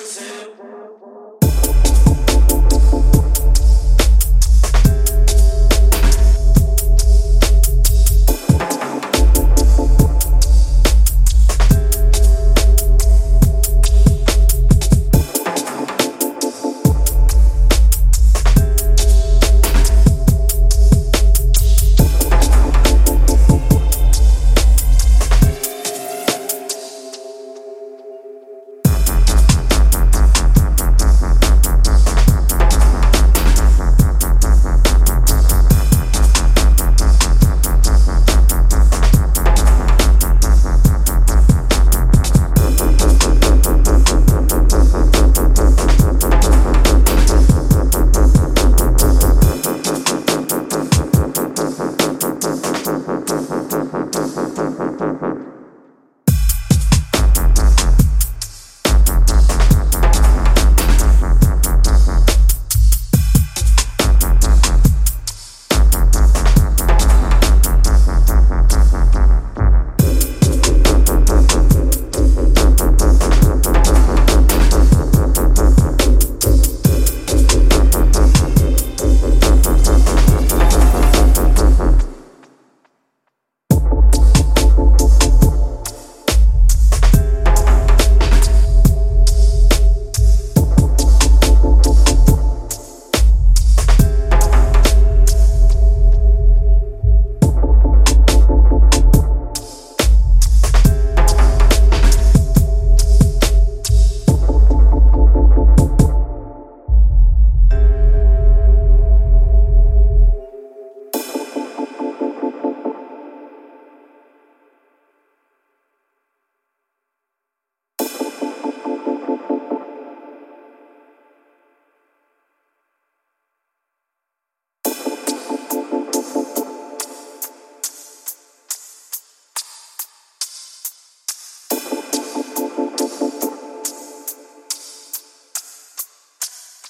listen.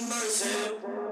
Mercy.